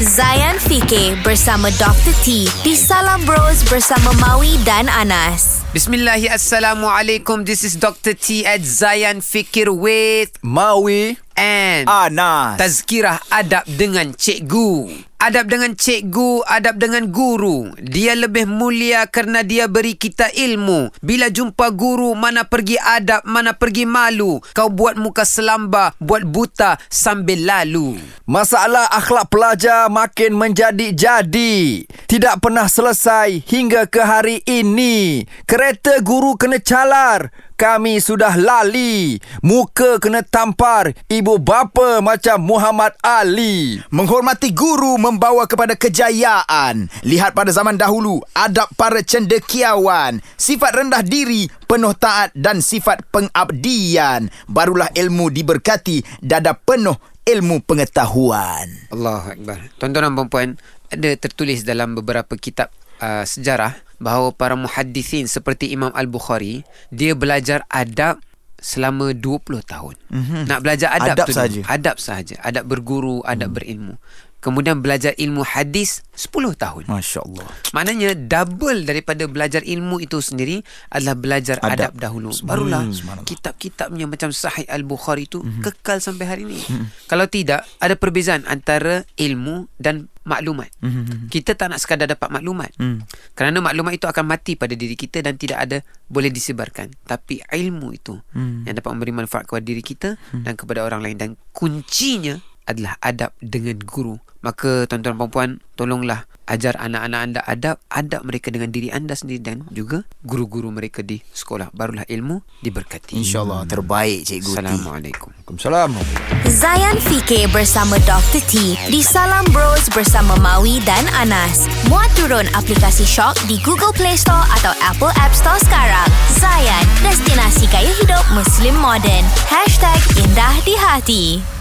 Zayan Fikir bersama Dr. T di Salam Bros bersama Maui dan Anas. Bismillahirrahmanirrahim. Assalamualaikum. This is Dr. T at Zayan Fikir with Maui and Anas. Tazkirah adab dengan cikgu. Adab dengan cikgu, adab dengan guru. Dia lebih mulia kerana dia beri kita ilmu. Bila jumpa guru, mana pergi adab, mana pergi malu. Kau buat muka selamba, buat buta sambil lalu. Masalah akhlak pelajar makin menjadi-jadi. Tidak pernah selesai hingga ke hari ini. Kereta guru kena calar. Kami sudah lali. Muka kena tampar. Ibu bapa macam Muhammad Ali. Menghormati guru membawa kepada kejayaan. Lihat pada zaman dahulu, adab para cendekiawan. Sifat rendah diri, penuh taat dan sifat pengabdian. Barulah ilmu diberkati, dada penuh ilmu pengetahuan. Allah Akbar. Tuan-tuan dan puan ada tertulis dalam beberapa kitab uh, sejarah bahawa para muhaddisin seperti Imam Al-Bukhari, dia belajar adab selama 20 tahun. Mm-hmm. Nak belajar adab, Adab tu sahaja. adab sahaja, adab berguru, adab mm. berilmu. Kemudian belajar ilmu hadis 10 tahun. Masya Allah. Maknanya double daripada belajar ilmu itu sendiri adalah belajar adab, Adab. dahulu. Barulah kitab-kitabnya macam Sahih Al-Bukhari itu mm-hmm. kekal sampai hari ini. Mm-hmm. Kalau tidak, ada perbezaan antara ilmu dan maklumat. Mm-hmm. Kita tak nak sekadar dapat maklumat. Mm. Kerana maklumat itu akan mati pada diri kita dan tidak ada boleh disebarkan. Tapi ilmu itu mm. yang dapat memberi manfaat kepada diri kita mm. dan kepada orang lain dan kuncinya adalah adab dengan guru. Maka tuan-tuan dan puan tolonglah ajar anak-anak anda adab, adab mereka dengan diri anda sendiri dan juga guru-guru mereka di sekolah. Barulah ilmu diberkati. InsyaAllah terbaik Cikgu. Assalamualaikum. Waalaikumsalam. Zayan Fikir bersama Dr. T di Salam Bros bersama Maui dan Anas. Muat turun aplikasi Shock di Google Play Store atau Apple App Store sekarang. Zayan, destinasi gaya hidup Muslim modern. #IndahDiHati